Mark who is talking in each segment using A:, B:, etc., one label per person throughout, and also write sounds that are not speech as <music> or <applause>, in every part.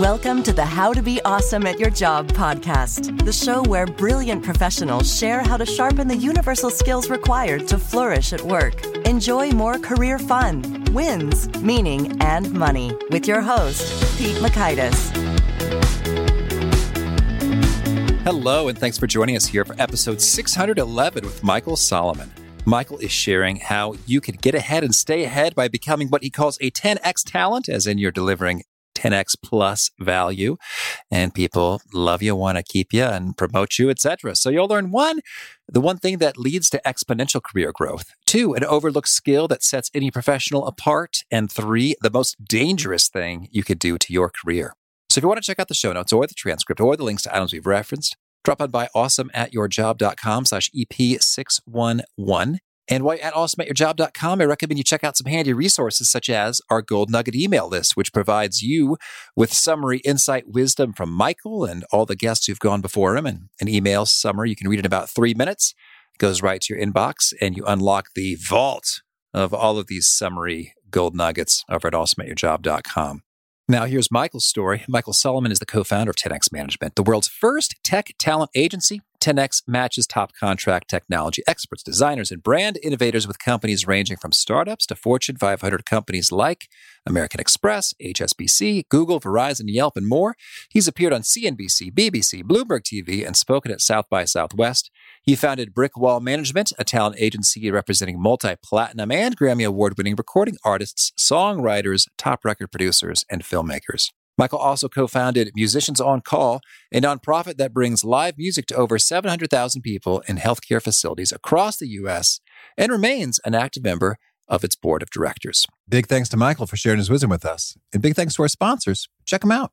A: Welcome to the How to Be Awesome at Your Job podcast, the show where brilliant professionals share how to sharpen the universal skills required to flourish at work. Enjoy more career fun, wins, meaning, and money with your host, Pete Mockaitis.
B: Hello, and thanks for joining us here for episode 611 with Michael Solomon. Michael is sharing how you can get ahead and stay ahead by becoming what he calls a 10x talent, as in you're delivering 10x plus value and people love you, want to keep you and promote you, etc. So you'll learn one, the one thing that leads to exponential career growth. Two, an overlooked skill that sets any professional apart. And three, the most dangerous thing you could do to your career. So if you want to check out the show notes or the transcript or the links to items we've referenced, drop on by awesomeatyourjob.com slash EP611. And while you're at awesomeatyourjob.com, I recommend you check out some handy resources such as our Gold Nugget email list, which provides you with summary insight wisdom from Michael and all the guests who've gone before him. And an email summary you can read in about three minutes. It goes right to your inbox, and you unlock the vault of all of these summary gold nuggets over at awesomeatyourjob.com. Now, here's Michael's story. Michael Solomon is the co founder of 10X Management, the world's first tech talent agency 10x matches top contract technology experts, designers, and brand innovators with companies ranging from startups to Fortune 500 companies like American Express, HSBC, Google, Verizon, Yelp, and more. He's appeared on CNBC, BBC, Bloomberg TV, and spoken at South by Southwest. He founded Brick Wall Management, a talent agency representing multi platinum and Grammy Award winning recording artists, songwriters, top record producers, and filmmakers. Michael also co founded Musicians on Call, a nonprofit that brings live music to over 700,000 people in healthcare facilities across the U.S. and remains an active member of its board of directors.
C: Big thanks to Michael for sharing his wisdom with us. And big thanks to our sponsors. Check them out.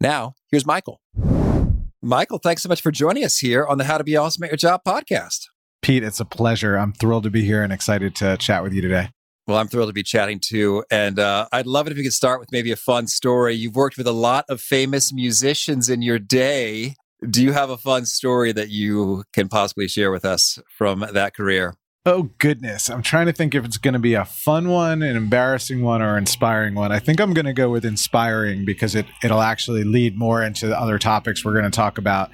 B: Now, here's Michael. Michael, thanks so much for joining us here on the How to Be Awesome at Your Job podcast.
D: Pete, it's a pleasure. I'm thrilled to be here and excited to chat with you today.
B: Well, I'm thrilled to be chatting too. And uh, I'd love it if you could start with maybe a fun story. You've worked with a lot of famous musicians in your day. Do you have a fun story that you can possibly share with us from that career?
D: Oh, goodness. I'm trying to think if it's going to be a fun one, an embarrassing one, or an inspiring one. I think I'm going to go with inspiring because it, it'll actually lead more into the other topics we're going to talk about.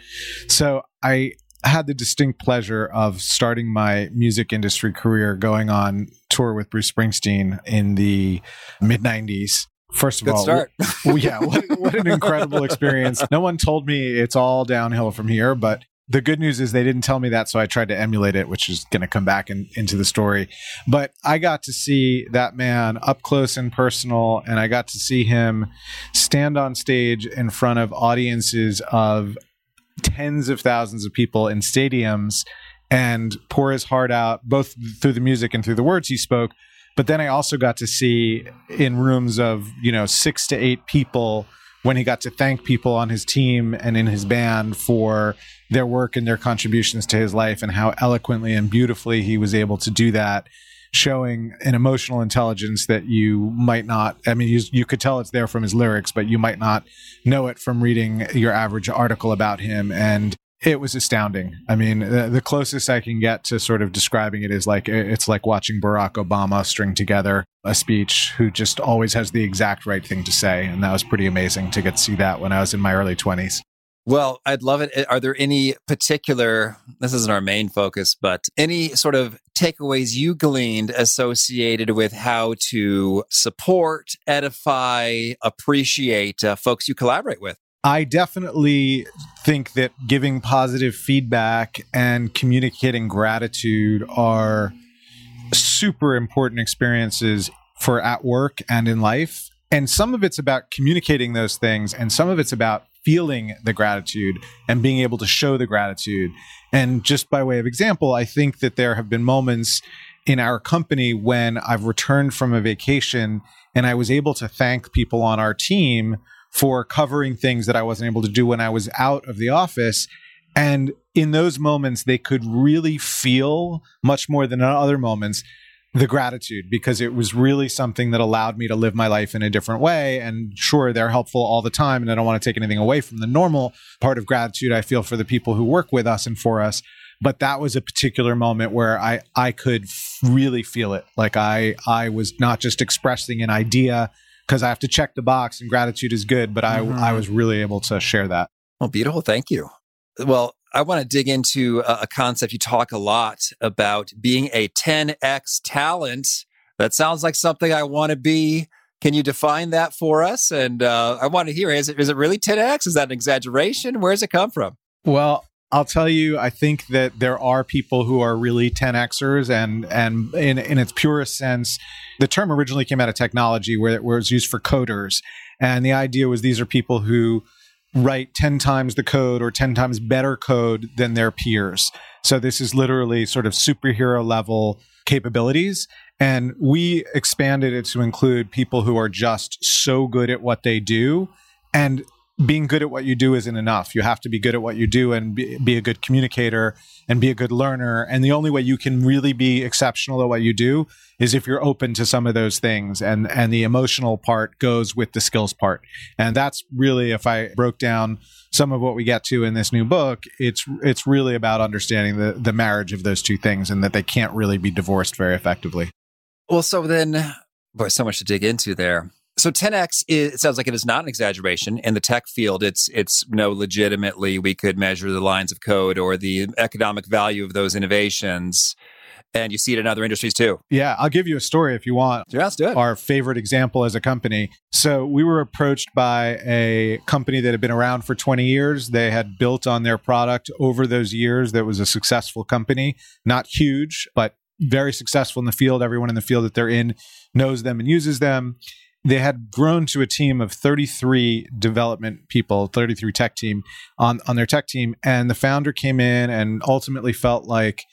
D: So I had the distinct pleasure of starting my music industry career going on tour with Bruce Springsteen in the mid 90s. First of
B: Good
D: all,
B: start.
D: well, yeah, what, what an incredible experience. No one told me it's all downhill from here, but the good news is they didn't tell me that, so I tried to emulate it, which is going to come back in, into the story. But I got to see that man up close and personal, and I got to see him stand on stage in front of audiences of tens of thousands of people in stadiums and pour his heart out, both through the music and through the words he spoke. But then I also got to see in rooms of, you know, six to eight people when he got to thank people on his team and in his band for their work and their contributions to his life and how eloquently and beautifully he was able to do that showing an emotional intelligence that you might not i mean you, you could tell it's there from his lyrics but you might not know it from reading your average article about him and it was astounding. I mean, the, the, closest I can get to sort of describing it is like it's like watching Barack Obama string together a speech who just always has the exact right thing to say. And that was pretty amazing to get to see that when I was in my early 20s.
B: Well, I'd love it. Are there any particular, this isn't our main focus, but any sort of takeaways you gleaned associated with how to support, edify, appreciate uh, folks you collaborate with?
D: I definitely think that giving positive feedback and communicating gratitude are super important experiences for at work and in life. And some of it's about communicating those things, and some of it's about feeling the gratitude and being able to show the gratitude. And just by way of example, I think that there have been moments in our company when I've returned from a vacation and I was able to thank people on our team for covering things that I wasn't able to do when I was out of the office. And in those moments, they could really feel much more than in other moments the gratitude because it was really something that allowed me to live my life in a different way. And sure, they're helpful all the time. And I don't want to take anything away from the normal part of gratitude I feel for the people who work with us and for us. But that was a particular moment where I, I could really feel it. Like I, I was not just expressing an idea because I have to check the box and gratitude is good, but I, mm-hmm. I was really able to share that.
B: Well, beautiful. Thank you. Well, I want to dig into a, concept you talk a lot about being a 10x talent. That sounds like something I want to be. Can you define that for us? And uh, I want to hear is it, is it really 10x? Is that an exaggeration? Where does it come from?
D: Well, I'll tell you, I think that there are people who are really 10xers, and and in, in its purest sense, the term originally came out of technology, where, where it was used for coders, and the idea was these are people who write 10 times the code or 10 times better code than their peers. So this is literally sort of superhero level capabilities. And we expanded it to include people who are just so good at what they do. And being good at what you do isn't enough. You have to be good at what you do and be, be, a good communicator and be a good learner. And the only way you can really be exceptional at what you do is if you're open to some of those things. And and the emotional part goes with the skills part. And that's really if I broke down some of what we get to in this new book, it's it's really about understanding the the marriage of those two things and that they can't really be divorced very effectively.
B: Well, so then boy, so much to dig into there. So 10x is, it sounds like it is not an exaggeration in the tech field. It's it's no legitimately we could measure the lines of code or the economic value of those innovations. And you see it in other industries too.
D: Yeah, I'll give you a story if you want.
B: Yeah, let's do it.
D: Our favorite example as a company. So we were approached by a company that had been around for 20 years. They had built on their product over those years. That was a successful company, not huge, but very successful in the field. Everyone in the field that they're in knows them and uses them they had grown to a team of 33 development people 33 tech team on on their tech team and the founder came in and ultimately felt like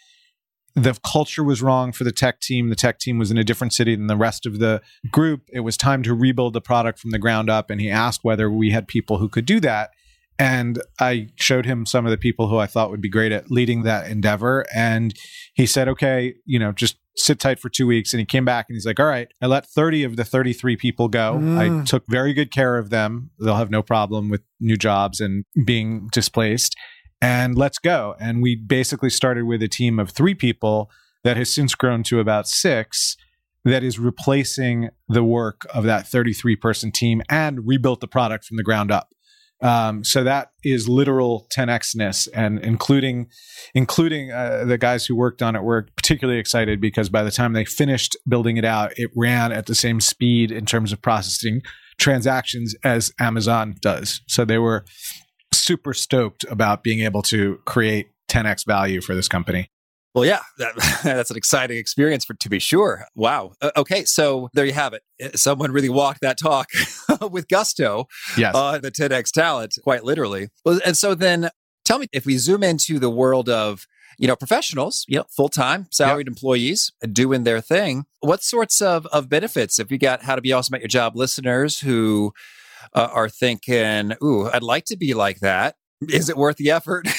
D: the culture was wrong for the tech team the tech team was in a different city than the rest of the group it was time to rebuild the product from the ground up and he asked whether we had people who could do that and I showed him some of the people who I thought would be great at leading that endeavor. And he said, okay, you know, just sit tight for two weeks. And he came back and he's like, all right, I let 30 of the 33 people go. Mm. I took very good care of them. They'll have no problem with new jobs and being displaced. And let's go. And we basically started with a team of three people that has since grown to about six that is replacing the work of that 33 person team and rebuilt the product from the ground up. Um, so that is literal 10xness, and including including uh, the guys who worked on it were particularly excited because by the time they finished building it out, it ran at the same speed in terms of processing transactions as Amazon does. So they were super stoked about being able to create 10x value for this company.
B: Well, yeah, that, <laughs> that's an exciting experience for to be sure. Wow. Uh, okay, so there you have it. Uh, someone really walked that talk <laughs> with gusto.
D: Yes.
B: Uh, the 10x talent, quite literally. Well, and so then, tell me if we zoom into the world of you know professionals, you know, full time salaried yep. employees doing their thing. What sorts of of benefits? If you got how to be awesome at your job listeners who uh, are thinking, "Ooh, I'd like to be like that." Is it worth the effort? <laughs>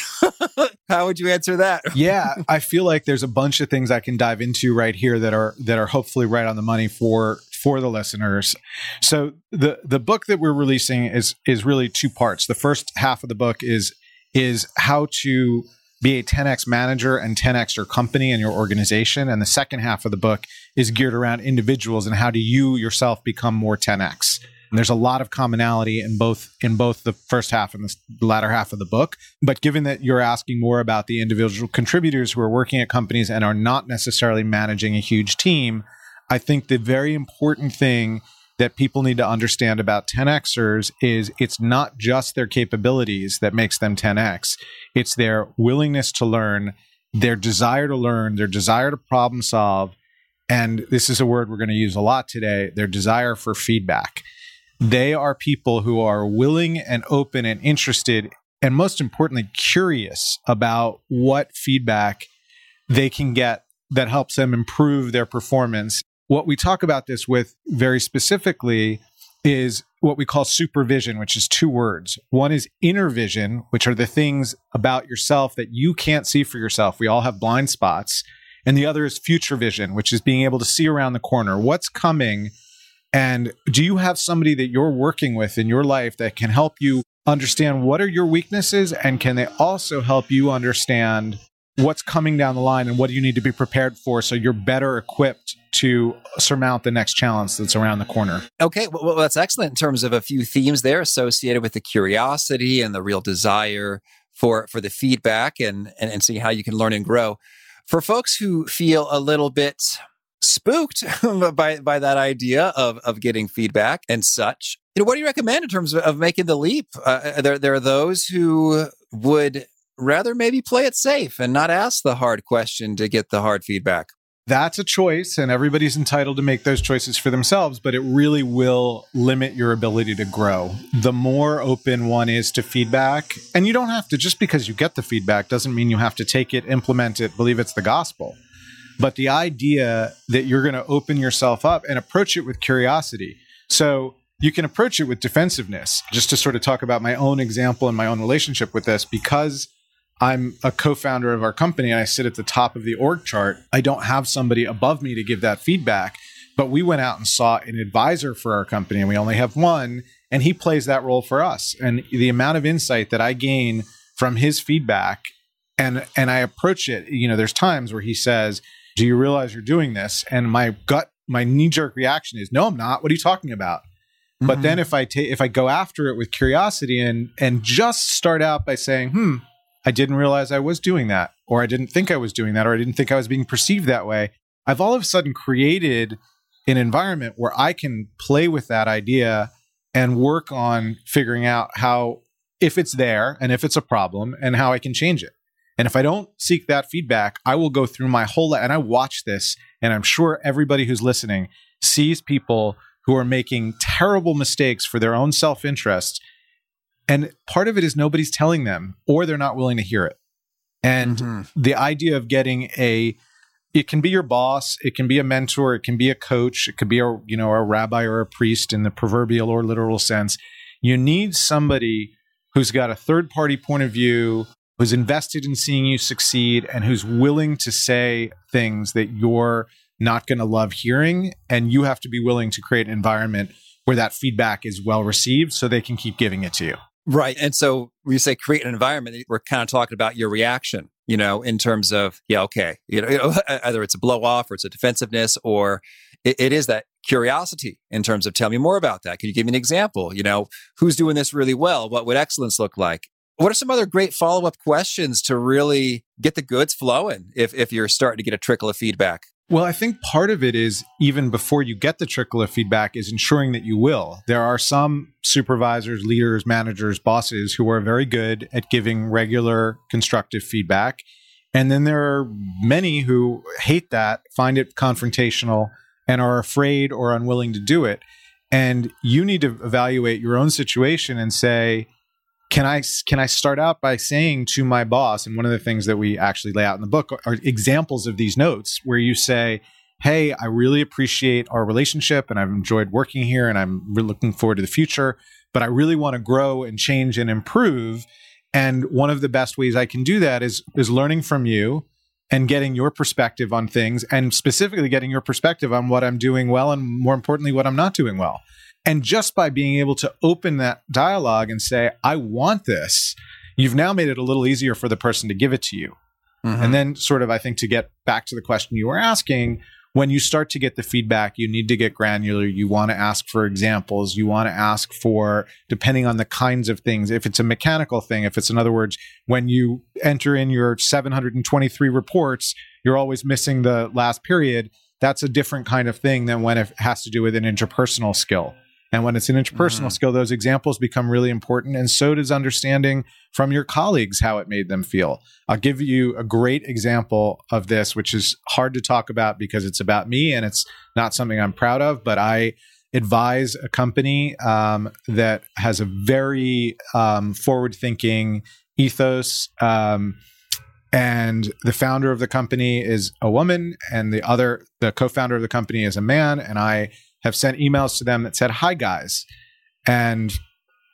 B: How would you answer that? <laughs>
D: yeah, I feel like there's a bunch of things I can dive into right here that are that are hopefully right on the money for for the listeners. So the the book that we're releasing is is really two parts. The first half of the book is is how to be a 10x manager and 10x your company and your organization. And the second half of the book is geared around individuals and how do you yourself become more 10x. And there's a lot of commonality in both in both the first half and the latter half of the book. But given that you're asking more about the individual contributors who are working at companies and are not necessarily managing a huge team, I think the very important thing that people need to understand about 10xers is it's not just their capabilities that makes them 10x. It's their willingness to learn, their desire to learn, their desire to problem solve, and this is a word we're going to use a lot today, their desire for feedback. They are people who are willing and open and interested, and most importantly, curious about what feedback they can get that helps them improve their performance. What we talk about this with very specifically is what we call supervision, which is two words. One is inner vision, which are the things about yourself that you can't see for yourself. We all have blind spots. And the other is future vision, which is being able to see around the corner what's coming and do you have somebody that you're working with in your life that can help you understand what are your weaknesses? And can they also help you understand what's coming down the line and what do you need to be prepared for so you're better equipped to surmount the next challenge that's around the corner?
B: Okay, well, that's excellent in terms of a few themes there associated with the curiosity and the real desire for for the feedback and and, and see how you can learn and grow. For folks who feel a little bit spooked <laughs> by by that idea of of getting feedback and such. You know, what do you recommend in terms of, of making the leap? Uh, uh, there there are those who would rather maybe play it safe and not ask the hard question to get the hard feedback.
D: That's a choice, and everybody's entitled to make those choices for themselves, but it really will limit your ability to grow. The more open one is to feedback, and you don't have to, just because you get the feedback doesn't mean you have to take it, implement it, believe it's the gospel. But the idea that you're going to open yourself up and approach it with curiosity. So you can approach it with defensiveness. Just to sort of talk about my own example and my own relationship with this, because I'm a co founder of our company and I sit at the top of the org chart, I don't have somebody above me to give that feedback. But we went out and sought an advisor for our company, and we only have one, and he plays that role for us. And the amount of insight that I gain from his feedback and and I approach it, you know, there's times where he says, do you realize you're doing this? And my gut, my knee jerk reaction is, no, I'm not. What are you talking about? Mm-hmm. But then if I take, if I go after it with curiosity and, and just start out by saying, hmm, I didn't realize I was doing that, or I didn't think I was doing that, or I didn't think I was being perceived that way. I've all of a sudden created an environment where I can play with that idea and work on figuring out how, if it's there and if it's a problem, and how I can change it. And if I don't seek that feedback, I will go through my whole life. And I watch this, and I'm sure everybody who's listening sees people who are making terrible mistakes for their own self interest. And part of it is nobody's telling them, or they're not willing to hear it. And mm-hmm. the idea of getting a it can be your boss, it can be a mentor, it can be a coach, it could be a you know a rabbi or a priest in the proverbial or literal sense. You need somebody who's got a third party point of view, who's invested in seeing you succeed and who's willing to say things that you're not going to love hearing. And you have to be willing to create an environment where that feedback is well received so they can keep giving it to you.
B: Right. And so when you say create an environment, we're kind of talking about your reaction, you know, in terms of, yeah, okay, you know, <laughs> either it's a blow off or it's a defensiveness or it, it is that curiosity in terms of tell me more about that. Can you give me an example? You know, who's doing this really well? What would excellence look like? What are some other great follow up questions to really get the goods flowing if, if you're starting to get a trickle of feedback?
D: Well, I think part of it is even before you get the trickle of feedback is ensuring that you will. There are some supervisors, leaders, managers, bosses who are very good at giving regular constructive feedback. And then there are many who hate that, find it confrontational, and are afraid or unwilling to do it. And you need to evaluate your own situation and say, can I can I start out by saying to my boss, and one of the things that we actually lay out in the book are examples of these notes where you say, "Hey, I really appreciate our relationship, and I've enjoyed working here, and I'm really looking forward to the future, but I really want to grow and change and improve." And one of the best ways I can do that is is learning from you and getting your perspective on things, and specifically getting your perspective on what I'm doing well, and more importantly, what I'm not doing well. And just by being able to open that dialogue and say, I want this, you've now made it a little easier for the person to give it to you. Mm-hmm. And then, sort of, I think to get back to the question you were asking, when you start to get the feedback, you need to get granular. You want to ask for examples. You want to ask for, depending on the kinds of things, if it's a mechanical thing, if it's, in other words, when you enter in your 723 reports, you're always missing the last period. That's a different kind of thing than when it has to do with an interpersonal skill. And when it's an interpersonal mm. skill, those examples become really important. And so does understanding from your colleagues how it made them feel. I'll give you a great example of this, which is hard to talk about because it's about me and it's not something I'm proud of, but I advise a company um, that has a very um, forward thinking ethos. Um, and the founder of the company is a woman and the other the co-founder of the company is a man and i have sent emails to them that said, Hi, guys, and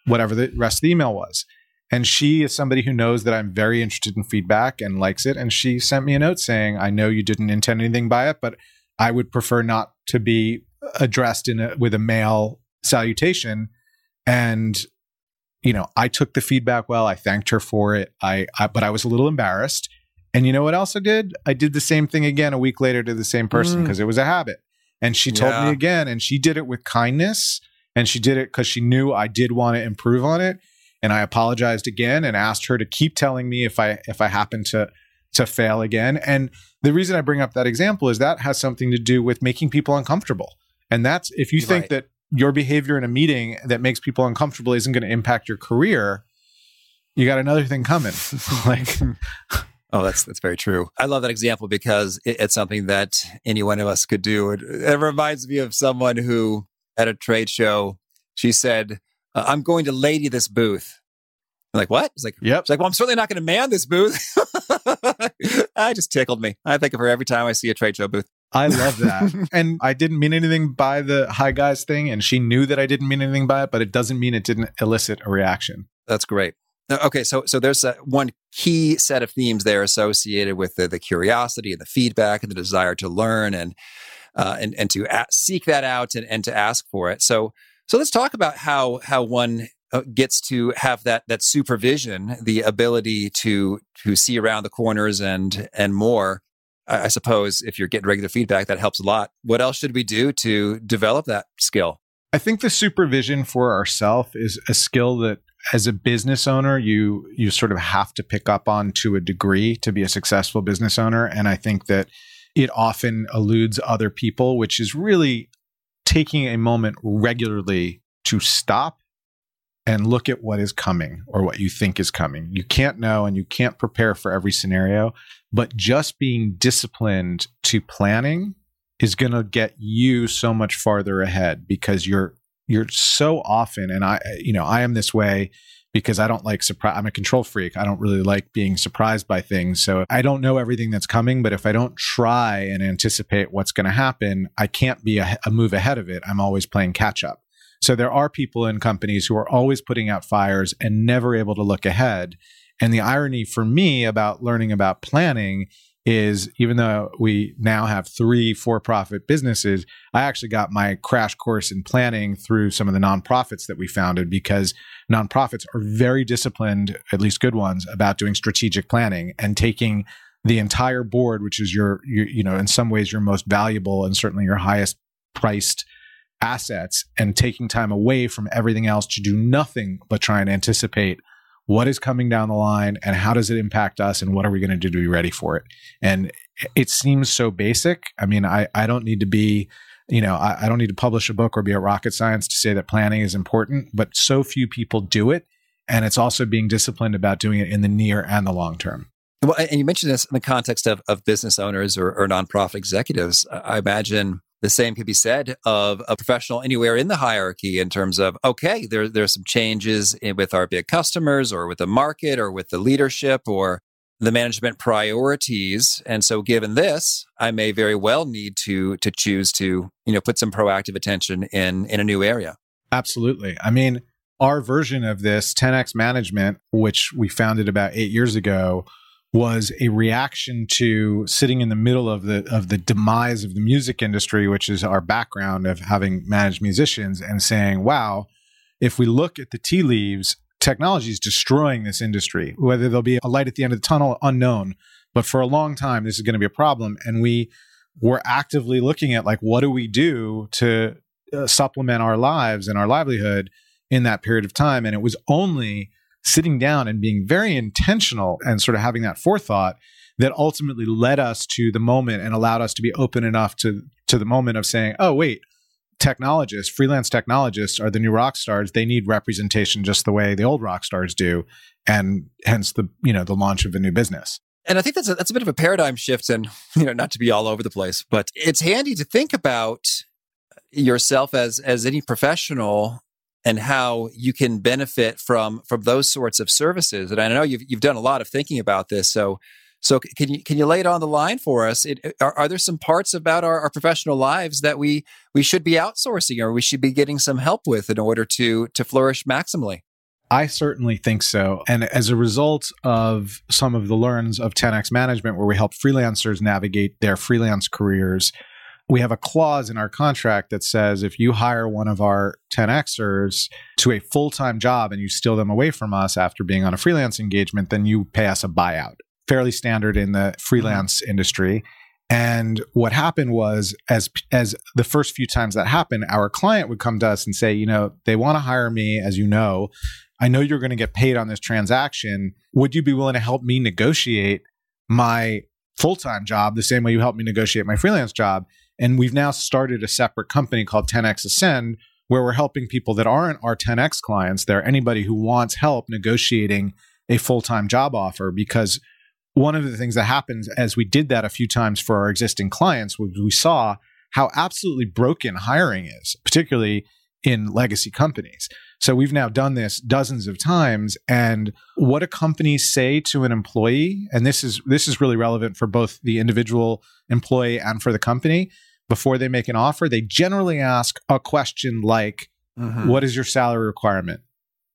D: whatever the rest of the email was. And she is somebody who knows that I'm very interested in feedback and likes it. And she sent me a note saying, I know you didn't intend anything by it, but I would prefer not to be addressed in a, with a male salutation. And, you know, I took the feedback well. I thanked her for it. I, I but I was a little embarrassed. And you know what else I did? I did the same thing again a week later to the same person because mm. it was a habit. And she told yeah. me again, and she did it with kindness. And she did it because she knew I did want to improve on it. And I apologized again and asked her to keep telling me if I if I happen to to fail again. And the reason I bring up that example is that has something to do with making people uncomfortable. And that's if you think right. that your behavior in a meeting that makes people uncomfortable isn't going to impact your career, you got another thing coming. <laughs> like
B: Oh, that's that's very true. I love that example because it, it's something that any one of us could do. It, it, reminds me of someone who at a trade show, she said, uh, "I'm going to lady this booth." I'm like, what? It's like,
D: yep.
B: It's like, well, I'm certainly not going to man this booth. <laughs> I just tickled me. I think of her every time I see a trade show booth.
D: I love that. <laughs> and I didn't mean anything by the hi guys thing. And she knew that I didn't mean anything by it, but it doesn't mean it didn't elicit a reaction.
B: That's great. Okay, so so there's a, one key set of themes there associated with the, the curiosity and the feedback and the desire to learn and uh, and and to a- seek that out and, and to ask for it. So so let's talk about how how one uh, gets to have that that supervision, the ability to to see around the corners and and more. I, I suppose if you're getting regular feedback, that helps a lot. What else should we do to develop that skill?
D: I think the supervision for ourself is a skill that as a business owner you you sort of have to pick up on to a degree to be a successful business owner and i think that it often eludes other people which is really taking a moment regularly to stop and look at what is coming or what you think is coming. You can't know and you can't prepare for every scenario, but just being disciplined to planning is going to get you so much farther ahead because you're you're so often, and I, you know, I am this way because I don't like surprise. I'm a control freak. I don't really like being surprised by things. So I don't know everything that's coming, but if I don't try and anticipate what's going to happen, I can't be a, a move ahead of it. I'm always playing catch up. So there are people in companies who are always putting out fires and never able to look ahead. And the irony for me about learning about planning is even though we now have three for profit businesses, I actually got my crash course in planning through some of the nonprofits that we founded because nonprofits are very disciplined, at least good ones, about doing strategic planning and taking the entire board, which is your, your you know, in some ways your most valuable and certainly your highest priced assets and taking time away from everything else to do nothing but try and anticipate what is coming down the line and how does it impact us and what are we going to do to be ready for it? And it seems so basic. I mean i, I don't need to be you know I, I don't need to publish a book or be a rocket science to say that planning is important but so few people do it and it's also being disciplined about doing it in the near and the long term.
B: Well, and you mentioned this in the context of, of business owners or, or nonprofit executives. I imagine the same could be said of a professional anywhere in the hierarchy in terms of, okay, there, there's some changes in, with our big customers or with the market or with the leadership or the management priorities. And so given this, I may very well need to, to choose to, you know, put some proactive attention in, in a new area.
D: Absolutely. I mean, our version of this 10x management, which we founded about eight years ago, was a reaction to sitting in the middle of the of the demise of the music industry, which is our background of having managed musicians, and saying, "Wow, if we look at the tea leaves, technology is destroying this industry. Whether there'll be a light at the end of the tunnel, unknown. But for a long time, this is going to be a problem." And we we're actively looking at like what do we do to uh, supplement our lives and our livelihood in that period of time and it was only sitting down and being very intentional and sort of having that forethought that ultimately led us to the moment and allowed us to be open enough to to the moment of saying oh wait technologists freelance technologists are the new rock stars. They need representation just the way the old rock stars do and hence the you know the launch of a new business.
B: And I think that's a, that's a bit of a paradigm shift, and you know, not to be all over the place, but it's handy to think about yourself as as any professional and how you can benefit from from those sorts of services. And I know you've you've done a lot of thinking about this, so. So can you can you lay it on the line for us? It, are, are, there some parts about our, our professional lives that we we should be outsourcing or we should be getting some help with in order to to flourish maximally?
D: I certainly think so. And as a result of some of the learns of 10x management, where we help freelancers navigate their freelance careers, we have a clause in our contract that says if you hire one of our 10xers to a full time job and you steal them away from us after being on a freelance engagement, then you pay us a buyout. Fairly standard in the freelance mm-hmm. industry. And what happened was, as as the first few times that happened, our client would come to us and say, you know, they want to hire me, as you know, I know you're going to get paid on this transaction. Would you be willing to help me negotiate my full time job the same way you helped me negotiate my freelance job? And we've now started a separate company called 10x Ascend, where we're helping people that aren't our 10x clients. They're anybody who wants help negotiating a full time job offer because one of the things that happens as we did that a few times for our existing clients was we saw how absolutely broken hiring is, particularly in legacy companies. So we've now done this dozens of times and what a company say to an employee and this is this is really relevant for both the individual employee and for the company before they make an offer they generally ask a question like mm-hmm. what is your salary requirement?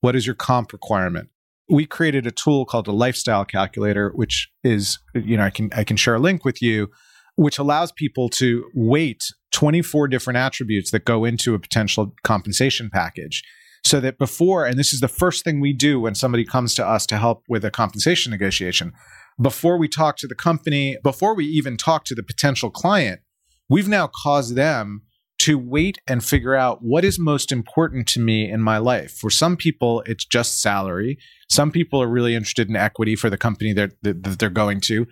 D: What is your comp requirement? We created a tool called a lifestyle calculator which is you know I can I can share a link with you which allows people to weight 24 different attributes that go into a potential compensation package so that before, and this is the first thing we do when somebody comes to us to help with a compensation negotiation, before we talk to the company, before we even talk to the potential client, we've now caused them to wait and figure out what is most important to me in my life. For some people, it's just salary. Some people are really interested in equity for the company that, that they're going to.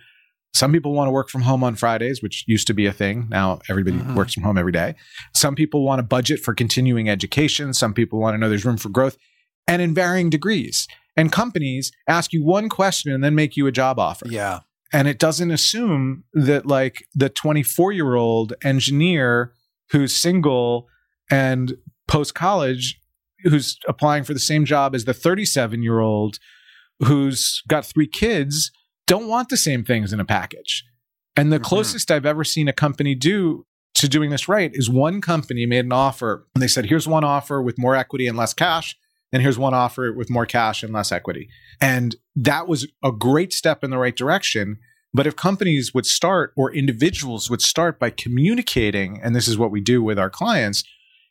D: Some people want to work from home on Fridays, which used to be a thing. Now everybody mm-hmm. works from home every day. Some people want a budget for continuing education. Some people want to know there's room for growth and in varying degrees. And companies ask you one question and then make you a job offer.
B: Yeah.
D: And it doesn't assume that like the 24 year old engineer who's single and post college who's applying for the same job as the 37 year old who's got three kids don't want the same things in a package. And the mm-hmm. closest I've ever seen a company do to doing this right is one company made an offer and they said, here's one offer with more equity and less cash. And here's one offer with more cash and less equity. And that was a great step in the right direction. But if companies would start or individuals would start by communicating, and this is what we do with our clients,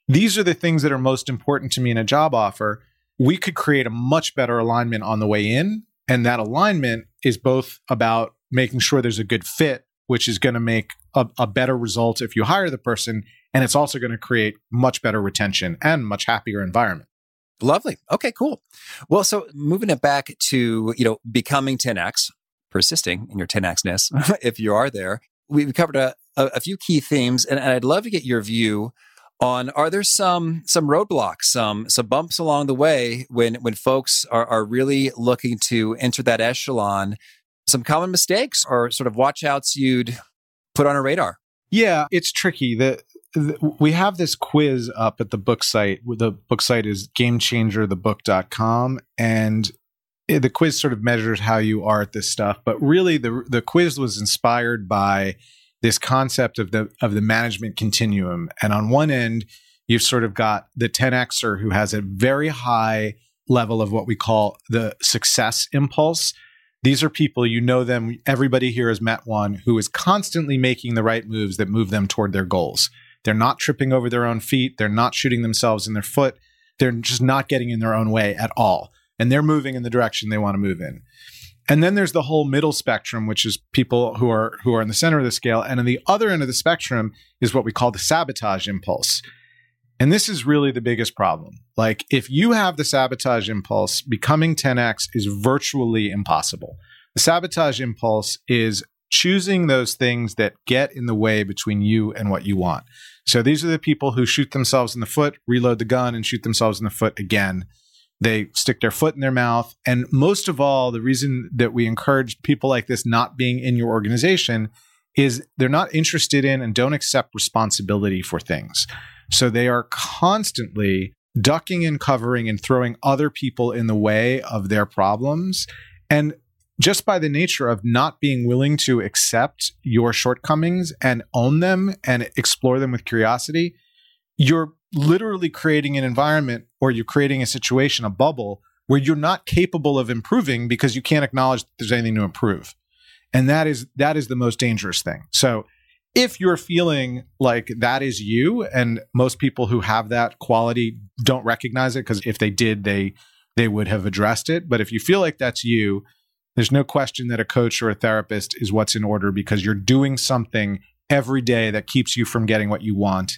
D: these are the things that are most important to me in a job offer, we could create a much better alignment on the way in and that alignment is both about making sure there's a good fit, which is going to make a, a, better result if you hire the person. And it's also going to create much better retention and much happier environment.
B: Lovely. Okay, cool. Well, so moving it back to, you know, becoming 10x, persisting in your 10xness, <laughs> if you are there, we've covered a, a, a few key themes, and, and I'd love to get your view on are there some some roadblocks, some some bumps along the way when when folks are, are really looking to enter that echelon, some common mistakes or sort of watchouts you'd put on a radar?
D: Yeah, it's tricky. The, we have this quiz up at the book site. The book site is gamechangerthebook.com and the quiz sort of measures how you are at this stuff, but really the the quiz was inspired by this concept of the of the management continuum. And on one end, you've sort of got the 10xer who has a very high level of what we call the success impulse. These are people, you know them, everybody here has met one who is constantly making the right moves that move them toward their goals. They're not tripping over their own feet, they're not shooting themselves in their foot, they're just not getting in their own way at all. And they're moving in the direction they want to move in. And then there's the whole middle spectrum, which is people who are who are in the center of the scale. And on the other end of the spectrum is what we call the sabotage impulse. And this is really the biggest problem. Like if you have the sabotage impulse, becoming 10x is virtually impossible. The sabotage impulse is choosing those things that get in the way between you and what you want. So these are the people who shoot themselves in the foot, reload the gun, and shoot themselves in the foot again. They stick their foot in their mouth. And most of all, the reason that we encourage people like this not being in your organization is they're not interested in and don't accept responsibility for things. So they are constantly ducking and covering and throwing other people in the way of their problems. And just by the nature of not being willing to accept your shortcomings and own them and explore them with curiosity, you're literally creating an environment or you're creating a situation, a bubble where you're not capable of improving because you can't acknowledge that there's anything to improve. And that is that is the most dangerous thing. So if you're feeling like that is you and most people who have that quality don't recognize it because if they did they they would have addressed it, but if you feel like that's you, there's no question that a coach or a therapist is what's in order because you're doing something every day that keeps you from getting what you want.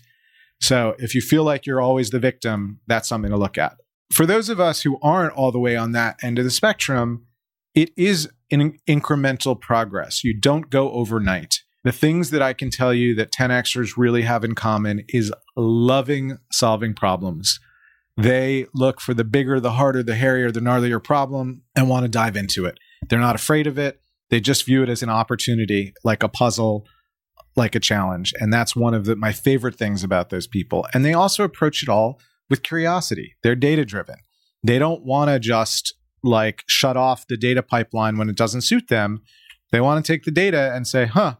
D: So if you feel like you're always the victim, that's something to look at. For those of us who aren't all the way on that end of the spectrum, it is an incremental progress. You don't go overnight. The things that I can tell you that 10Xers really have in common is loving solving problems. They look for the bigger, the harder, the hairier, the gnarlier problem and want to dive into it. They're not afraid of it. They just view it as an opportunity, like a puzzle, like a challenge. And that's one of the, my favorite things about those people. And they also approach it all with curiosity. They're data driven. They don't want to just like shut off the data pipeline when it doesn't suit them. They want to take the data and say, huh,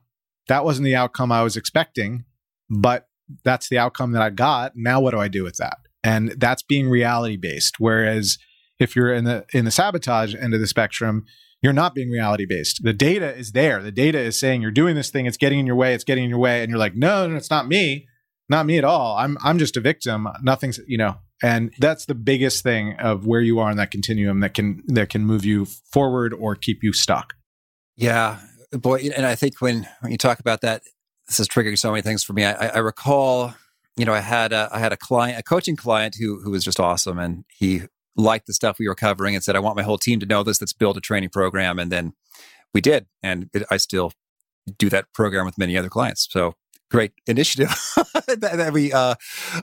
D: that wasn't the outcome I was expecting, but that's the outcome that I got. Now what do I do with that? And that's being reality based. Whereas if you're in the in the sabotage end of the spectrum, you're not being reality based. The data is there. The data is saying you're doing this thing, it's getting in your way, it's getting in your way, and you're like, no, no, it's not me, not me at all. I'm I'm just a victim. Nothing's you know, and that's the biggest thing of where you are in that continuum that can that can move you forward or keep you stuck.
B: Yeah, boy, and I think when when you talk about that, this is triggering so many things for me. I, I recall, you know, I had a, I had a client, a coaching client who who was just awesome, and he liked the stuff we were covering and said, I want my whole team to know this. Let's build a training program. And then we did. And it, I still do that program with many other clients. So great initiative <laughs> that, that, we uh,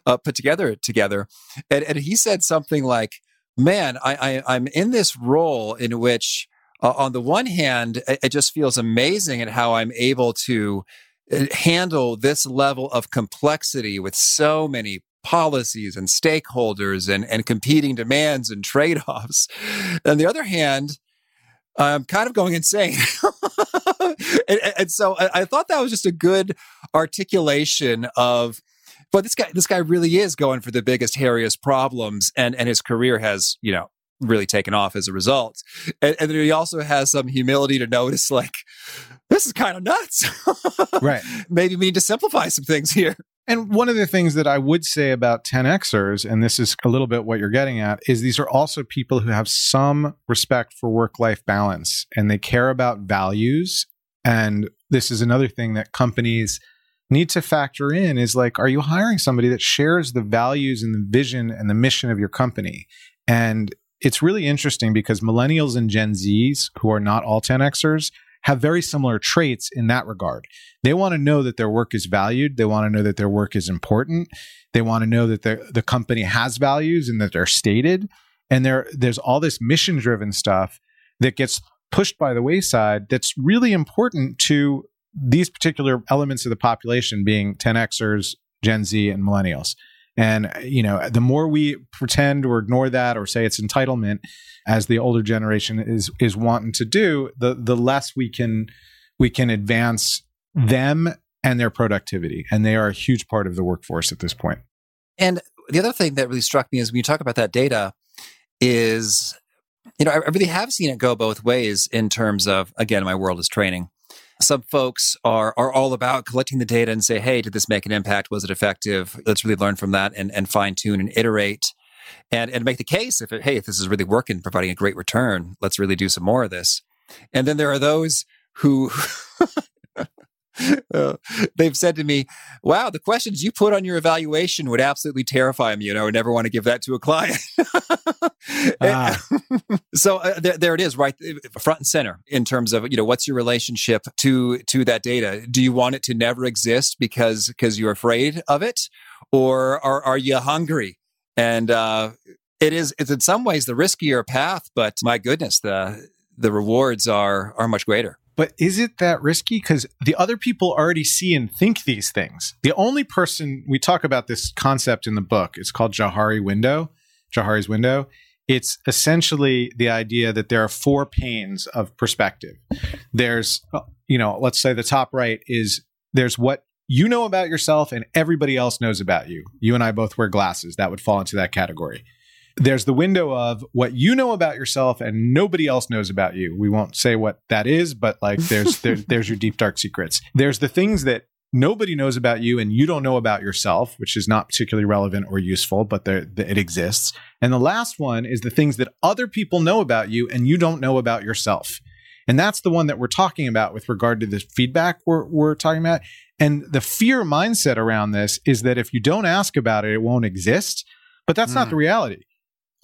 B: uh, put together together. And, and, he said something like, man, I, I, am in this role in which uh, on the one hand, it, it just feels amazing at how I'm able to uh, handle this level of complexity with so many policies and stakeholders and, and competing demands and trade offs. <laughs> On the other hand, I'm kind of going insane. <laughs> and, and, so I, I, thought that was just a good articulation of, but this guy, this guy really is going for the biggest, hairiest problems, and and his career has, you know, really taken off as a result. And, and then he also has some humility to notice, like, this is kind of nuts. <laughs>
D: right.
B: Maybe we need to simplify some things here.
D: And one of the things that I would say about 10Xers, and this is a little bit what you're getting at, is these are also people who have some respect for work life balance and they care about values. And this is another thing that companies need to factor in is like, are you hiring somebody that shares the values and the vision and the mission of your company? And it's really interesting because millennials and Gen Zs, who are not all 10Xers, have very similar traits in that regard. They want to know that their work is valued. They want to know that their work is important. They want to know that the company has values and that they're stated. And there, there's all this mission driven stuff that gets pushed by the wayside that's really important to these particular elements of the population being 10Xers, Gen Z, and millennials. And, you know, the more we pretend or ignore that or say it's entitlement, as the older generation is is wanting to do, the the less we can we can advance them and their productivity. And they are a huge part of the workforce at this point.
B: And the other thing that really struck me is when you talk about that data is, you know, I really have seen it go both ways in terms of, again, my world is training. Some folks are are all about collecting the data and say, hey, did this make an impact? Was it effective? Let's really learn from that and, and fine tune and iterate and and make the case if it, hey if this is really working providing a great return let's really do some more of this And then there are those who <laughs> uh, <laughs> they've said to me, "Wow, the questions you put on your evaluation would absolutely terrify me, you know, and I would never want to give that to a client." <laughs> ah. <laughs> so uh, there, there, it is, right uh, front and center in terms of you know what's your relationship to to that data. Do you want it to never exist because because you're afraid of it, or are are you hungry? And uh, it is it's in some ways the riskier path, but my goodness, the the rewards are are much greater.
D: But is it that risky? Because the other people already see and think these things. The only person we talk about this concept in the book, it's called Johari window, Johari's window. It's essentially the idea that there are four panes of perspective. There's, you know, let's say the top right is there's what you know about yourself and everybody else knows about you. You and I both wear glasses. That would fall into that category there's the window of what you know about yourself and nobody else knows about you. We won't say what that is, but like there's there, <laughs> there's your deep dark secrets. There's the things that nobody knows about you and you don't know about yourself, which is not particularly relevant or useful, but it exists. And the last one is the things that other people know about you and you don't know about yourself. And that's the one that we're talking about with regard to the feedback we're, we're talking about. And the fear mindset around this is that if you don't ask about it, it won't exist. But that's mm. not the reality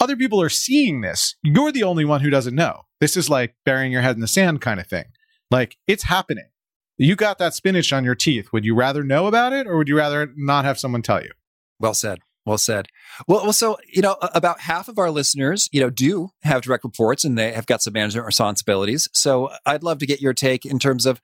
D: other people are seeing this. You're the only one who doesn't know. This is like burying your head in the sand kind of thing. Like it's happening. You got that spinach on your teeth. Would you rather know about it or would you rather not have someone tell you?
B: Well said. Well said. Well, well, so you know, about half of our listeners, you know, do have direct reports, and they have got some management responsibilities. So, I'd love to get your take in terms of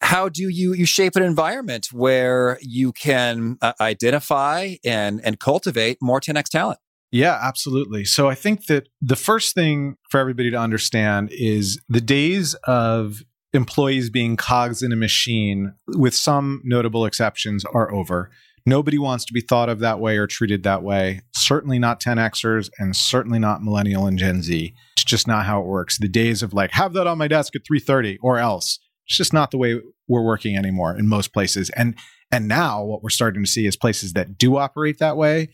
B: how do you you shape an environment where you can uh, identify and and cultivate more 10x talent.
D: Yeah, absolutely. So I think that the first thing for everybody to understand is the days of employees being cogs in a machine, with some notable exceptions, are over. Nobody wants to be thought of that way or treated that way. Certainly not 10Xers and certainly not millennial and Gen Z. It's just not how it works. The days of like, have that on my desk at 3:30 or else. It's just not the way we're working anymore in most places. And and now what we're starting to see is places that do operate that way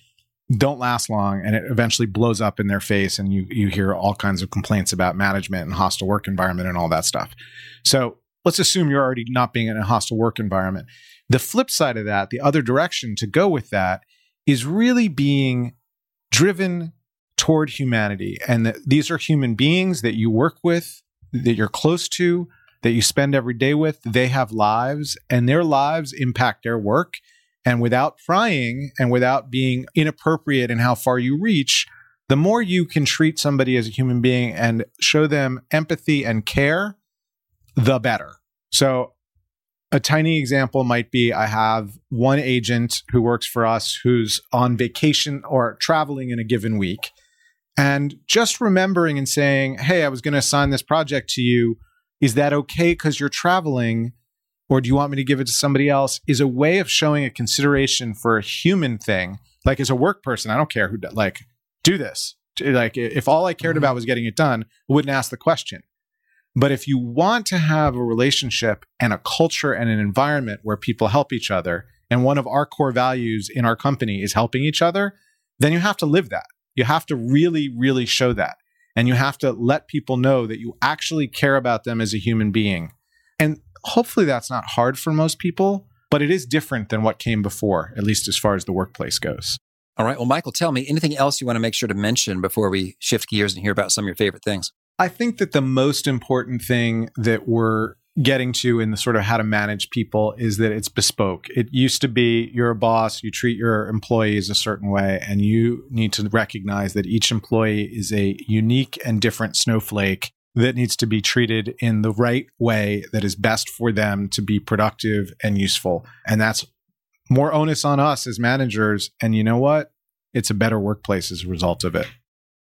D: don't last long and it eventually blows up in their face and you you hear all kinds of complaints about management and hostile work environment and all that stuff. So let's assume you're already not being in a hostile work environment. The flip side of that, the other direction to go with that is really being driven toward humanity and that these are human beings that you work with, that you're close to, that you spend every day with. They have lives and their lives impact their work and without prying and without being inappropriate in how far you reach, the more you can treat somebody as a human being and show them empathy and care, the better. So, a tiny example might be I have one agent who works for us who's on vacation or traveling in a given week. And just remembering and saying, Hey, I was going to assign this project to you. Is that okay because you're traveling? Or do you want me to give it to somebody else is a way of showing a consideration for a human thing. Like as a work person i don't care who like do this. Like if all i cared mm-hmm. about was getting it done i wouldn't ask the question. But if you want to have a relationship and a culture and an environment where people help each other and one of our core values in our company is helping each other then you have to live that. You have to really really show that. And you have to let people know that you actually care about them as a human being. And hopefully that's not hard for most people, but it is different than what came before, at least as far as the workplace goes.
B: All right. Well, Michael, tell me anything else you want to make sure to mention before we shift gears and hear about some of your favorite things?
D: I think that the most important thing that we're getting to in the sort of how to manage people is that it's bespoke. It used to be you're a boss, you treat your employees a certain way, and you need to recognize that each employee is a unique and different snowflake that needs to be treated in the right way that is best for them to be productive and useful. And that's more onus on us as managers. And you know what? It's a better workplace as a result of it.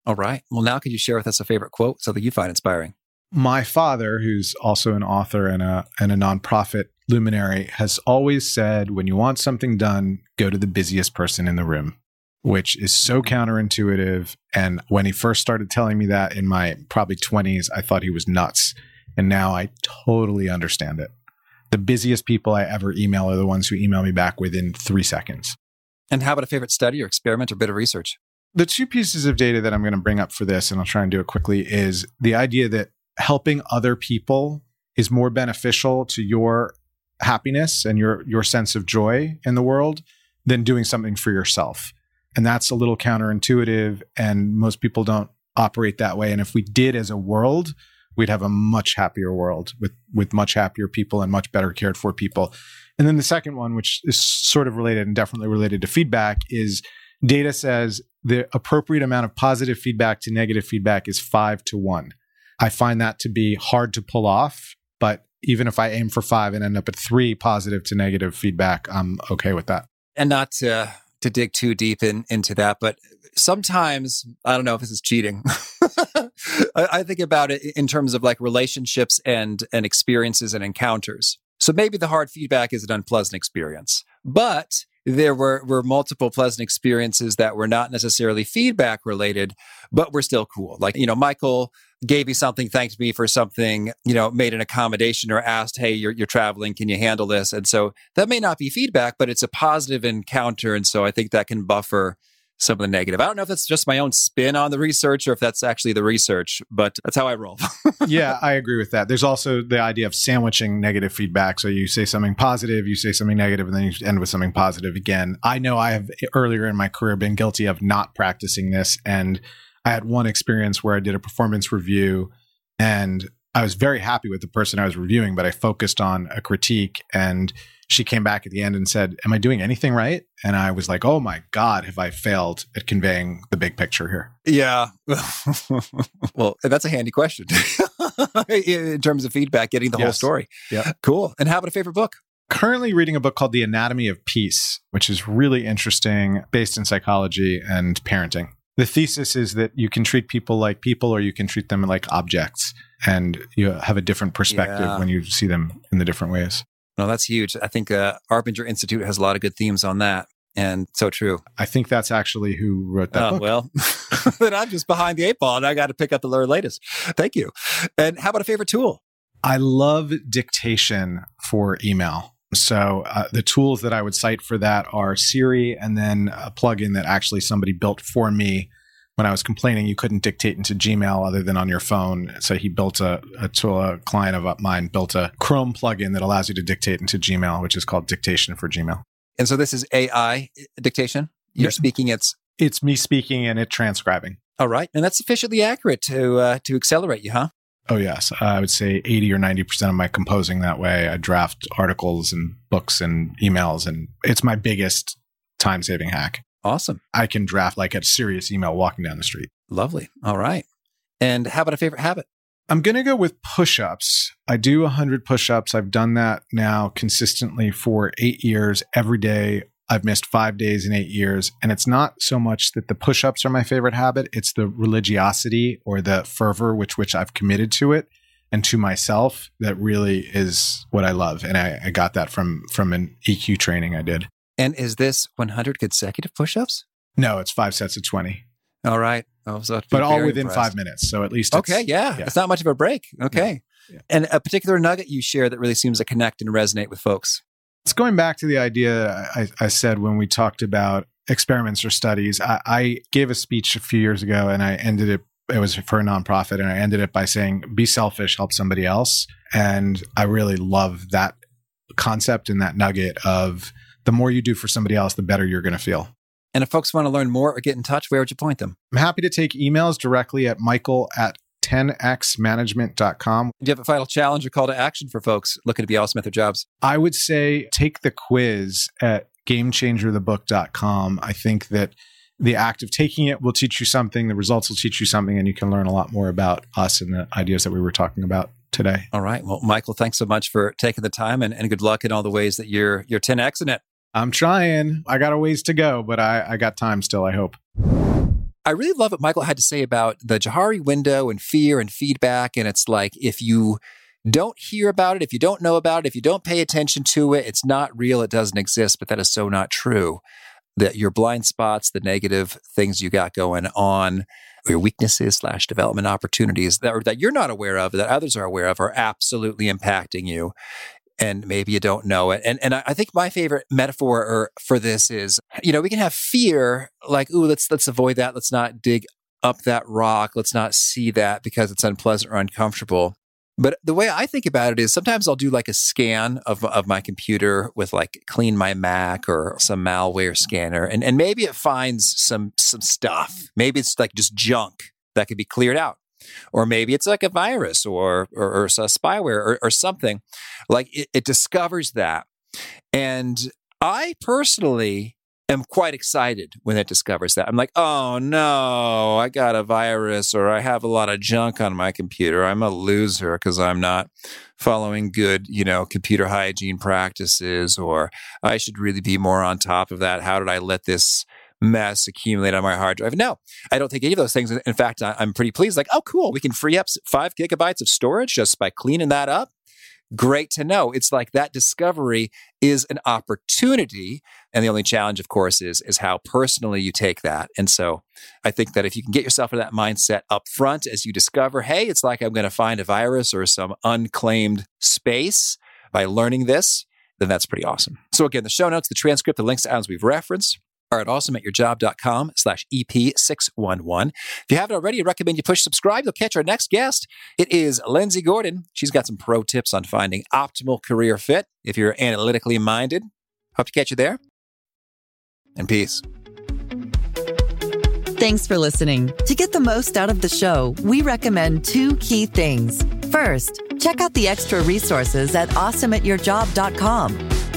B: All right. Well, now could you share with us a favorite quote, something you find inspiring?
D: My father, who's also an author and a and a nonprofit luminary, has always said, "When you want something done, go to the busiest person in the room." Which is so mm-hmm. counterintuitive. And when he first started telling me that in my probably 20s, I thought he was nuts. And now I totally understand it. The busiest people I ever email are the ones who email me back within three seconds.
B: And how about a favorite study or experiment or bit of research?
D: The two pieces of data that I'm going to bring up for this, and I'll try and do it quickly, is the idea that helping other people is more beneficial to your happiness and your your sense of joy in the world than doing something for yourself. And that's a little counterintuitive and most people don't operate that way and if we did as a world, we'd have a much happier world with with much happier people and much better cared for people. And then the second one which is sort of related and definitely related to feedback is data says the appropriate amount of positive feedback to negative feedback is 5 to 1. I find that to be hard to pull off, but even if I aim for 5 and end up at 3 positive to negative feedback, I'm okay with that.
B: And not to to dig too deep in, into that, but sometimes I don't know if this is cheating. <laughs> I, I think about it in terms of like relationships and and experiences and encounters. So maybe the hard feedback is an unpleasant experience, but there were, were multiple pleasant experiences that were not necessarily feedback related, but were still cool. Like, you know, Michael gave me something, thanked me for something, you know, made an accommodation or asked, Hey, you're, you're traveling. Can you handle this? And so that may not be feedback, but it's a positive encounter. And so I think that can buffer some of the negative. I don't know if that's just my own spin on the research or if that's actually the research, but that's how I roll. <laughs>
D: yeah, I agree with that. There's also the idea of sandwiching negative feedback. So you say something positive, you say something negative, and then you end with something positive again. I know I have earlier in my career been guilty of not practicing this. And I had one experience where I did a performance review and I was very happy with the person I was reviewing, but I focused on a critique and she came back at the end and said, Am I doing anything right? And I was like, Oh my God, have I failed at conveying the big picture here?
B: Yeah. <laughs> well, that's a handy question <laughs> in terms of feedback, getting the yes. whole story.
D: Yeah.
B: Cool. And how about a favorite book?
D: Currently reading a book called The Anatomy of Peace, which is really interesting, based in psychology and parenting. The thesis is that you can treat people like people or you can treat them like objects and you have a different perspective yeah. when you see them in the different ways.
B: No, that's huge. I think uh, Arbinger Institute has a lot of good themes on that. And so true.
D: I think that's actually who wrote that.
B: Oh,
D: book.
B: well, <laughs> then I'm just behind the eight ball and I got to pick up the latest. Thank you. And how about a favorite tool?
D: I love dictation for email. So uh, the tools that I would cite for that are Siri and then a plugin that actually somebody built for me when I was complaining you couldn't dictate into Gmail other than on your phone. So he built a, a tool, a client of mine built a Chrome plugin that allows you to dictate into Gmail, which is called Dictation for Gmail.
B: And so this is AI dictation. You're yeah. speaking. It's
D: it's me speaking and it transcribing.
B: All right, and that's sufficiently accurate to uh, to accelerate you, huh?
D: Oh yes, I would say eighty or ninety percent of my composing that way. I draft articles and books and emails, and it's my biggest time saving hack.
B: Awesome.
D: I can draft like a serious email walking down the street.
B: Lovely. All right. And how about a favorite habit?
D: I'm going to go with push ups. I do 100 push ups. I've done that now consistently for eight years every day. I've missed five days in eight years. And it's not so much that the push ups are my favorite habit, it's the religiosity or the fervor with which I've committed to it and to myself that really is what I love. And I, I got that from from an EQ training I did.
B: And is this 100 consecutive push ups?
D: No, it's five sets of 20.
B: All right.
D: but all within impressed. five minutes. So at least
B: Okay. Yeah. yeah. It's not much of a break. Okay. Yeah. Yeah. And a particular nugget you share that really seems to connect and resonate with folks.
D: It's going back to the idea I, I said when we talked about experiments or studies. I, I gave a speech a few years ago and I ended it it was for a nonprofit and I ended it by saying be selfish, help somebody else. And I really love that concept and that nugget of the more you do for somebody else, the better you're going to feel.
B: And if folks want to learn more or get in touch, where would you point them?
D: I'm happy to take emails directly at michael at 10xmanagement.com.
B: Do you have a final challenge or call to action for folks looking to be awesome at their jobs?
D: I would say take the quiz at gamechangerthebook.com. I think that the act of taking it will teach you something, the results will teach you something, and you can learn a lot more about us and the ideas that we were talking about today.
B: All right. Well, Michael, thanks so much for taking the time and, and good luck in all the ways that you're you're 10x in it.
D: I'm trying. I got a ways to go, but I, I got time still, I hope.
B: I really love what Michael had to say about the Johari window and fear and feedback. And it's like if you don't hear about it, if you don't know about it, if you don't pay attention to it, it's not real, it doesn't exist. But that is so not true. That your blind spots, the negative things you got going on, your weaknesses slash development opportunities that, that you're not aware of, that others are aware of, are absolutely impacting you. And maybe you don't know it. And and I think my favorite metaphor for this is, you know, we can have fear, like, ooh, let's let's avoid that, let's not dig up that rock. Let's not see that because it's unpleasant or uncomfortable. But the way I think about it is sometimes I'll do like a scan of, of my computer with like clean my Mac or some malware scanner. And, and maybe it finds some, some stuff. Maybe it's like just junk that could be cleared out. Or maybe it's like a virus or, or, or spyware or, or something. Like it, it discovers that. And I personally am quite excited when it discovers that. I'm like, oh no, I got a virus or I have a lot of junk on my computer. I'm a loser because I'm not following good, you know, computer hygiene practices, or I should really be more on top of that. How did I let this mess accumulate on my hard drive? No, I don't think any of those things. In fact, I'm pretty pleased. Like, oh, cool, we can free up five gigabytes of storage just by cleaning that up great to know. It's like that discovery is an opportunity. And the only challenge, of course, is, is how personally you take that. And so I think that if you can get yourself in that mindset up front as you discover, hey, it's like I'm going to find a virus or some unclaimed space by learning this, then that's pretty awesome. So again, the show notes, the transcript, the links to items we've referenced are at awesomeatyourjob.com slash EP611. If you haven't already, I recommend you push subscribe. You'll catch our next guest. It is Lindsay Gordon. She's got some pro tips on finding optimal career fit if you're analytically minded. Hope to catch you there. And peace.
A: Thanks for listening. To get the most out of the show, we recommend two key things. First, check out the extra resources at awesomeatyourjob.com.